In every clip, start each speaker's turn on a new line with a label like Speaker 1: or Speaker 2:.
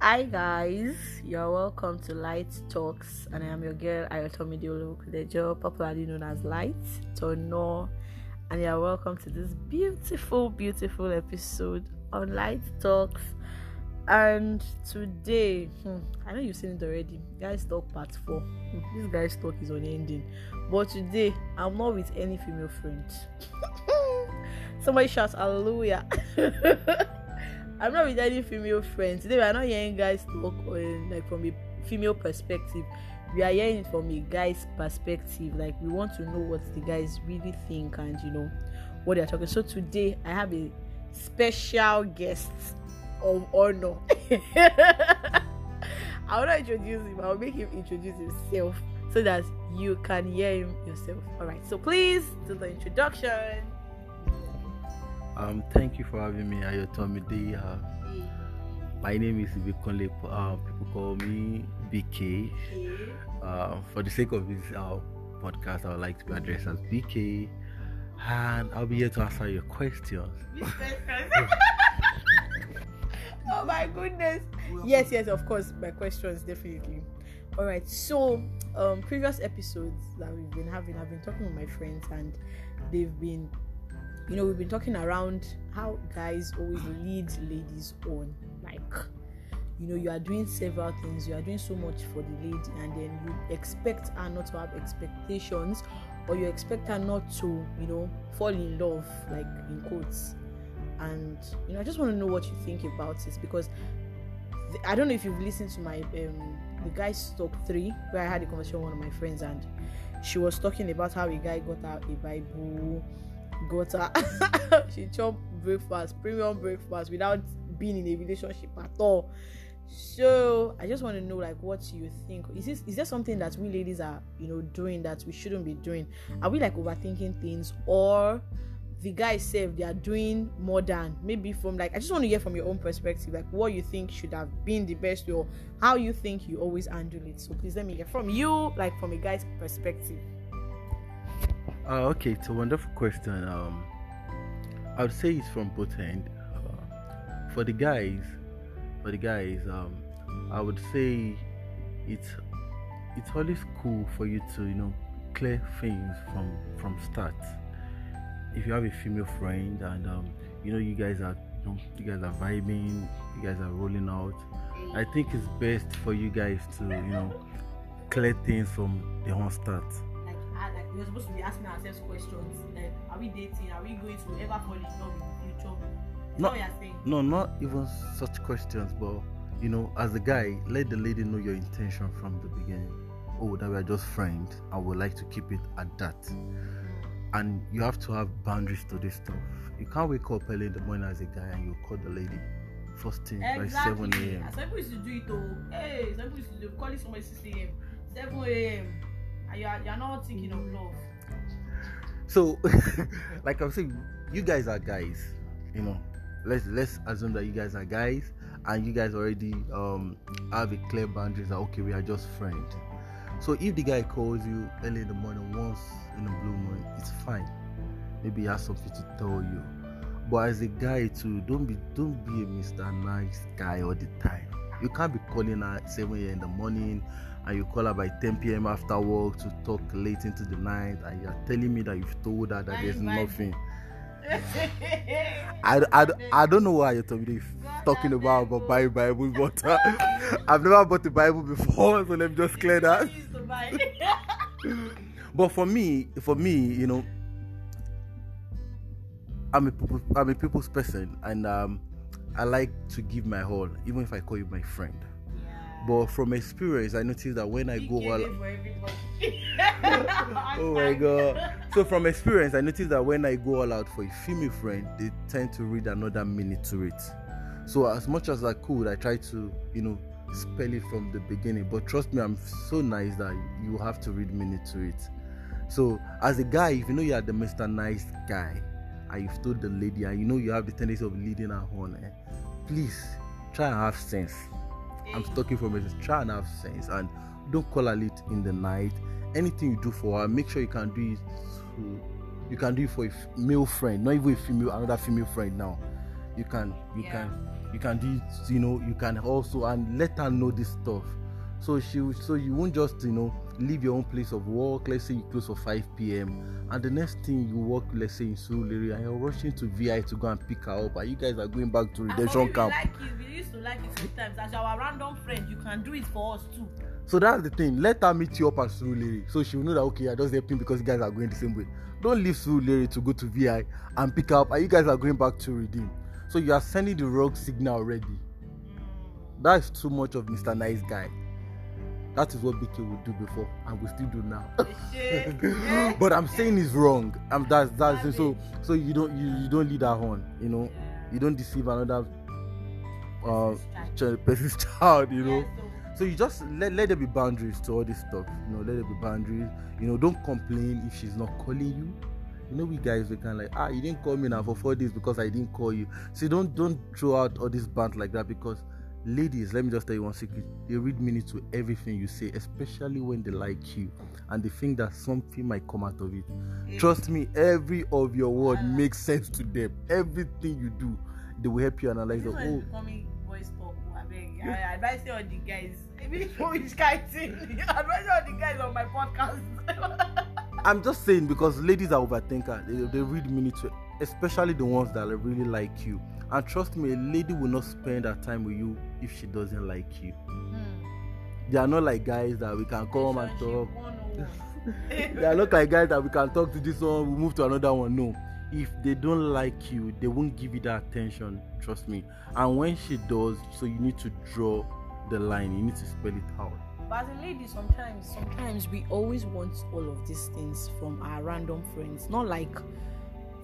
Speaker 1: Hi guys, you're welcome to Light Talks, and I am your girl Ayotomi Diolo Kudejo, popularly known as Light Tono, and you're welcome to this beautiful, beautiful episode on Light Talks. And today, hmm, I know you've seen it already. Guys Talk Part 4. Hmm, this Guys Talk is unending. But today, I'm not with any female friend. Somebody shouts hallelujah. I'm not with any female friends. Today we are not hearing guys talk uh, like from a female perspective. We are hearing it from a guy's perspective. Like we want to know what the guys really think and you know what they are talking. So today I have a special guest of honor. I will not introduce him. I'll make him introduce himself so that you can hear him yourself. Alright, so please do the introduction.
Speaker 2: Um, thank you for having me, Ayotomi D. Uh, my name is Bikonle. Uh, people call me BK. Uh, for the sake of this uh, podcast, I would like to be addressed as BK, and I'll be here to answer your questions.
Speaker 1: oh my goodness. Yes, yes, of course. My questions definitely. All right. So, um, previous episodes that we've been having, I've been talking with my friends, and they've been you know we've been talking around how guys always lead ladies on. Like you know you are doing several things. You are doing so much for the lady and then you expect her not to have expectations or you expect her not to you know fall in love like in quotes. And you know i just want to know what you think about this because i don't know if you've listened to my um the guys talk three where i had a conversation with one of my friends and she was talking about how a guy got out a bible got her she chop breakfast premium breakfast without being in a relationship at all. So i just want to know like what you think. Is this is there something that we ladies are you know doing that we shouldn't be doing? Are we like overthinking things or the guys say they are doing more than maybe from like i just want to hear from your own perspective like what you think should have been the best or how you think you always handle it? So please let me hear from you like from a guy's perspective
Speaker 2: uh, okay, it's a wonderful question. Um, I would say it's from both ends. Uh, for the guys, for the guys, um, I would say it's it's always cool for you to you know clear things from from start. If you have a female friend and um, you know you guys are you, know, you guys are vibing, you guys are rolling out, I think it's best for you guys to you know clear things from the whole start
Speaker 1: we're supposed to be asking ourselves questions like are we dating are we going to ever fall in love in the future Is
Speaker 2: no,
Speaker 1: what you're saying
Speaker 2: no not even such questions but you know as a guy let the lady know your intention from the beginning oh that we're just friends i would like to keep it at that and you have to have boundaries to this stuff you can't wake up early in the morning as a guy and you call the lady first thing
Speaker 1: exactly.
Speaker 2: by 7 a.m.
Speaker 1: Some people used to do it though. Hey, some people used to do calling somebody 6 a.m. 7 a.m. and you are, you are not thinking of love.
Speaker 2: So, like I'm saying, you guys are guys. You know, let's let's assume that you guys are guys, and you guys already um have a clear boundaries. That okay, we are just friends. So if the guy calls you early in the morning once in a blue moon, it's fine. Maybe he has something to tell you. But as a guy too, don't be don't be a Mr. Nice guy all the time. You can't be calling at 7 a.m. in the morning and you call her by 10 p.m. after work to talk late into the night, and you're telling me that you've told her that there's nothing. I, I, I don't know why you're talking, talking about about buying Bible, but uh, I've never bought the Bible before, so let me just clear that. but for me, for me, you know, I'm a I'm a people's person, and um, I like to give my all, even if I call you my friend. But from experience, I noticed that when I go all oh my god! So from experience, I noticed that when I go all out for a female friend, they tend to read another minute to it. So as much as I could, I try to, you know, spell it from the beginning. But trust me, I'm so nice that you have to read minute to it. So as a guy, if you know you are the Mr. Nice guy, and you've told the lady, and you know you have the tendency of leading her on, eh, please try and have sense. I'm talking from a try and have sense and don't call her late in the night. Anything you do for her, make sure you can do it to, you can do it for a male friend, not even a female, another female friend now. you can you
Speaker 1: Yeah.
Speaker 2: can you can do it you know you can also and let her know this stuff so she so you won't just you know leave your own place of work let's say you close for 5 p.m and the next thing you work let's say in Surulere and you're rushing to vi to go and pick her up and you guys are going back to redemption camp
Speaker 1: like it. We used to like it sometimes. As our random friend, you can do it for us too.
Speaker 2: So that's the thing. Let her meet you up at Surulere. So she will know that okay, I just helping because you guys are going the same way. Don't leave Surulere to go to VI and pick up, and you guys are going back to redeem. So you are sending the wrong signal already. That's too much of Mr. Nice Guy. That is what BK would do before, and we still do now. but I'm saying it's wrong. Um, that's that's it. so so you don't you, you don't lead her on. You know, you don't deceive another uh person's child. You know. So you just let, let there be boundaries to all this stuff. You know, let there be boundaries. You know, don't complain if she's not calling you. You know, we guys we can like, ah, you didn't call me now for four days because I didn't call you. So don't don't throw out all this band like that because ladies, let me just tell you one secret. They read meaning to everything you say, especially when they like you and they think that something might come out of it. Trust me, every of your word makes sense to them. Everything you do, they will help you analyze.
Speaker 1: This
Speaker 2: That,
Speaker 1: one is
Speaker 2: oh,
Speaker 1: becoming voice. I advise all the guys. Maybe which guy thing. advise all the guys on my podcast.
Speaker 2: I'm just saying because ladies are overthinker. They, they read meaning to especially the ones that really like you. And trust me, a lady will not spend her time with you if she doesn't like you. Hmm. They are not like guys that we can come and talk. Oh. They are not like guys that we can talk to this one, we move to another one. No. If they don't like you, they won't give you that attention. Trust me. And when she does, so you need to draw the line. You need to spell it out.
Speaker 1: But as a lady, sometimes, sometimes we always want all of these things from our random friends. Not like,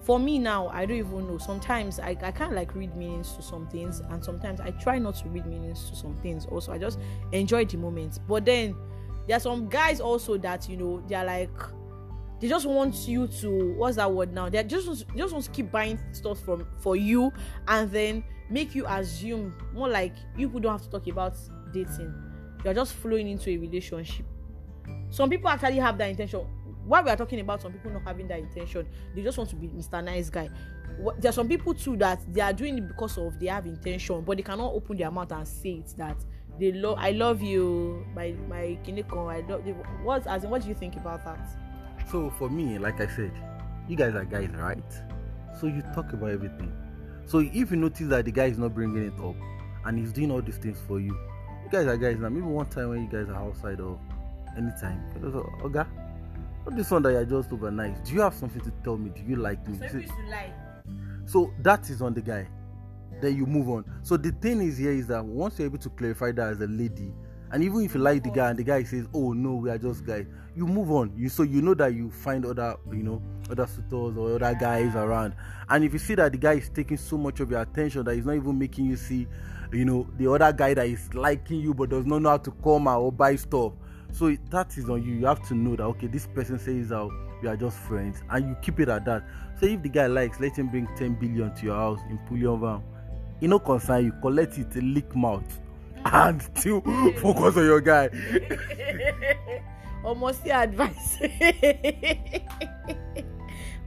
Speaker 1: for me now, I don't even know. Sometimes I, I can't like read meanings to some things, and sometimes I try not to read meanings to some things. Also, I just enjoy the moment. But then there are some guys also that you know they're like, they just want you to what's that word now? They just just want to keep buying stuff from for you, and then make you assume more like you don't have to talk about dating you're just flowing into a relationship some people actually have that intention while we are talking about some people not having that intention they just want to be mr nice guy Wh- there are some people too that they are doing it because of they have intention but they cannot open their mouth and say it that they love i love you my my kineko i love you what as in what do you think about that
Speaker 2: So for me, like I said, you guys are guys, right? So you talk about everything. So if you notice that the guy is not bringing it up and he's doing all these things for you, you guys are guys now. Maybe one time when you guys are outside or anytime, what this one that you're just overnight? Do you have something to tell me? Do you like me?
Speaker 1: Lie
Speaker 2: so that is on the guy. Then you move on. So the thing is here is that once you're able to clarify that as a lady, and even if you like the guy and the guy says, "Oh no, we are just guys," you move on. You so you know that you find other, you know, other suitors or other guys around. And if you see that the guy is taking so much of your attention that he's not even making you see, you know, the other guy that is liking you but does not know how to come out or buy stuff. So that is on you. You have to know that okay, this person says that we are just friends, and you keep it at that. So if the guy likes, let him bring 10 billion to your house in bullion van. You know, concern you, collect it, lick mouth, and still focus on your guy.
Speaker 1: almost the advice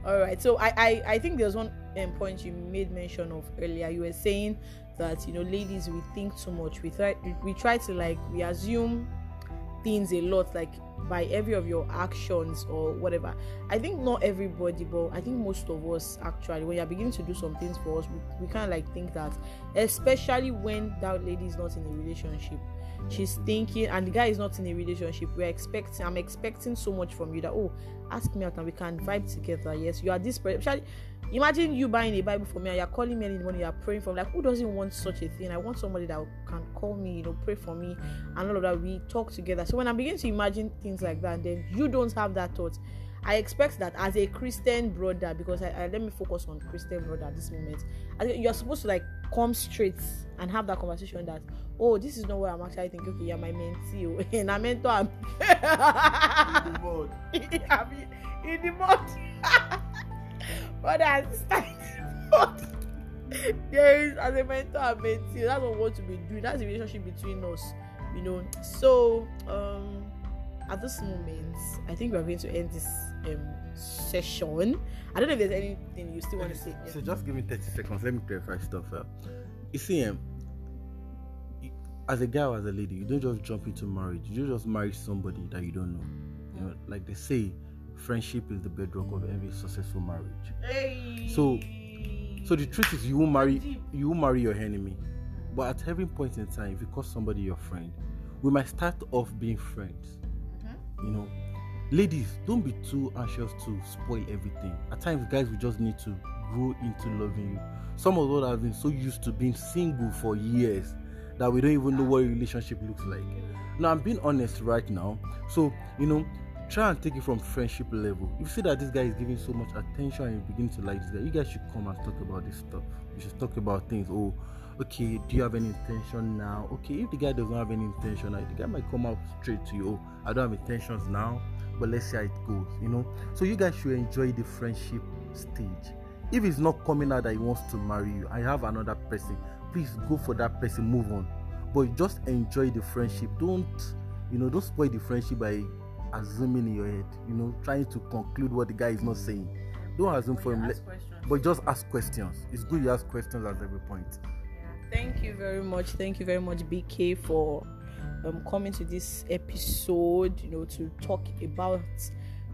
Speaker 1: all right so I, I i think there's one um, point you made mention of earlier you were saying that you know ladies we think too much we try we try to like we assume things a lot like by every of your actions or whatever. I think not everybody but i think most of us actually when you're beginning to do some things for us we, we kind of like think that especially when that lady is not in a relationship she's thinking and the guy is not in a relationship. We're expecting i'm expecting so much from you that oh ask me out and we can vibe together. Yes you are this person. Imagine you buying a bible for me and you're calling me in the morning you're praying for me. Like who doesn't want such a thing? I want somebody that can call me you know pray for me and all of that. We talk together. So when i begin to imagine things like that then you don't have that thought I expect that as a Christian brother, because I, I let me focus on Christian brother at this moment. You're supposed to like come straight and have that conversation that oh this is not what I'm actually thinking. Okay, you're my mentee, oh, and I'm mentor. I'm I mean, in the mud. but as there is as a mentor and mentee, that's what we want to be doing. That's the relationship between us, you know. So um at this moment, I think we are going to end this um, session. I don't know if there's anything you still want to say. Yeah.
Speaker 2: So just give me 30 seconds. Let me clarify stuff. Uh, you see, um, as a guy or as a lady, you don't just jump into marriage. You don't just marry somebody that you don't know. You know, like they say, friendship is the bedrock of every successful marriage.
Speaker 1: Hey.
Speaker 2: So- So the truth is, you will marry, you will marry your enemy. But at every point in time, if you call somebody your friend, we might start off being friends.
Speaker 1: Mhm.
Speaker 2: You know, ladies, don't be too anxious to spoil everything. At times, guys, we just need to grow into loving you. Some of us have been so used to being single for years that we don't even know what a relationship looks like. Now, I'm being honest right now. So, you know, try and take it from friendship level. If you see that this guy is giving so much attention and you begin to like this guy, you guys should come and talk about this stuff. You should talk about things. Oh, okay, do you have any intention now? Okay, if the guy doesn't have any intention, like, the guy might come out straight to you. Oh, I don't have intentions now, but let's see how it goes. You know, so you guys should enjoy the friendship stage. If it's not coming out that he wants to marry you, I have another person. Please go for that person. Move on, but just enjoy the friendship. Don't, you know, don't spoil the friendship by assuming in your head. You know, trying to conclude what the guy is not saying. Don't assume for him. Let- but just ask questions. It's good you ask questions at every point.
Speaker 1: Thank you very much. Thank you very much, BK, for um, coming to this episode. You know, to talk about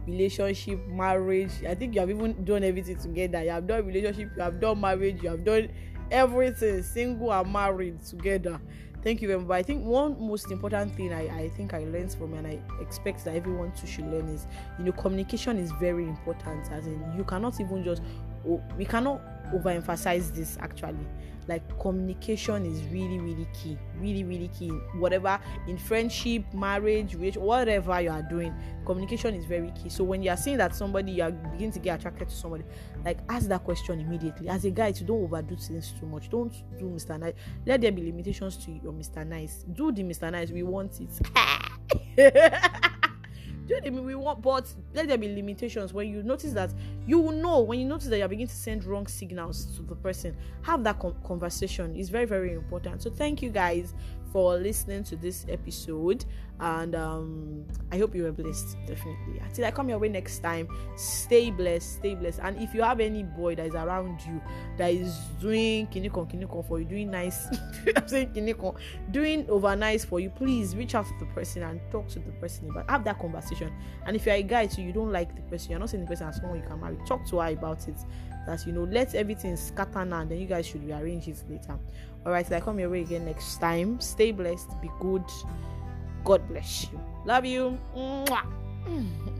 Speaker 1: relationship, marriage. I think you have even done everything together. You have done relationship, you have done marriage, you have done everything, single and married together. Thank you very much. I think one most important thing I, I think I learned from and I expect that everyone too should learn is you know communication is very important. As in you cannot even just oh, we cannot overemphasize this actually. Like communication is really really key. Really really key whatever in friendship marriage whatever you are doing communication is very key. So when you are seeing that somebody you are beginning to get attracted to somebody like ask that question immediately. As a guy to don't overdo things too much. Don't do mr nice. Let there be limitations to your mr nice. Do the mr nice. We want it do we want but let there be limitations. When you notice that you will know when you notice that you're beginning to send wrong signals to the person have that con- conversation. Is very very important. So thank you guys for listening to this episode and um i hope you were blessed definitely. Until i come your way next time stay blessed stay blessed. And if you have any boy that is around you that is doing kinikon kinikon for you doing nice i'm saying kinikon doing over nice for you please reach out to the person and talk to the person about have that conversation. And if you're a guy too you don't like the person you're not seeing the person as someone you can marry talk to her about it that you know let everything scatter now and then you guys should rearrange it later. All right so i come your way again next time. Stay blessed be good. God bless you. Love you. Mwah. Mm.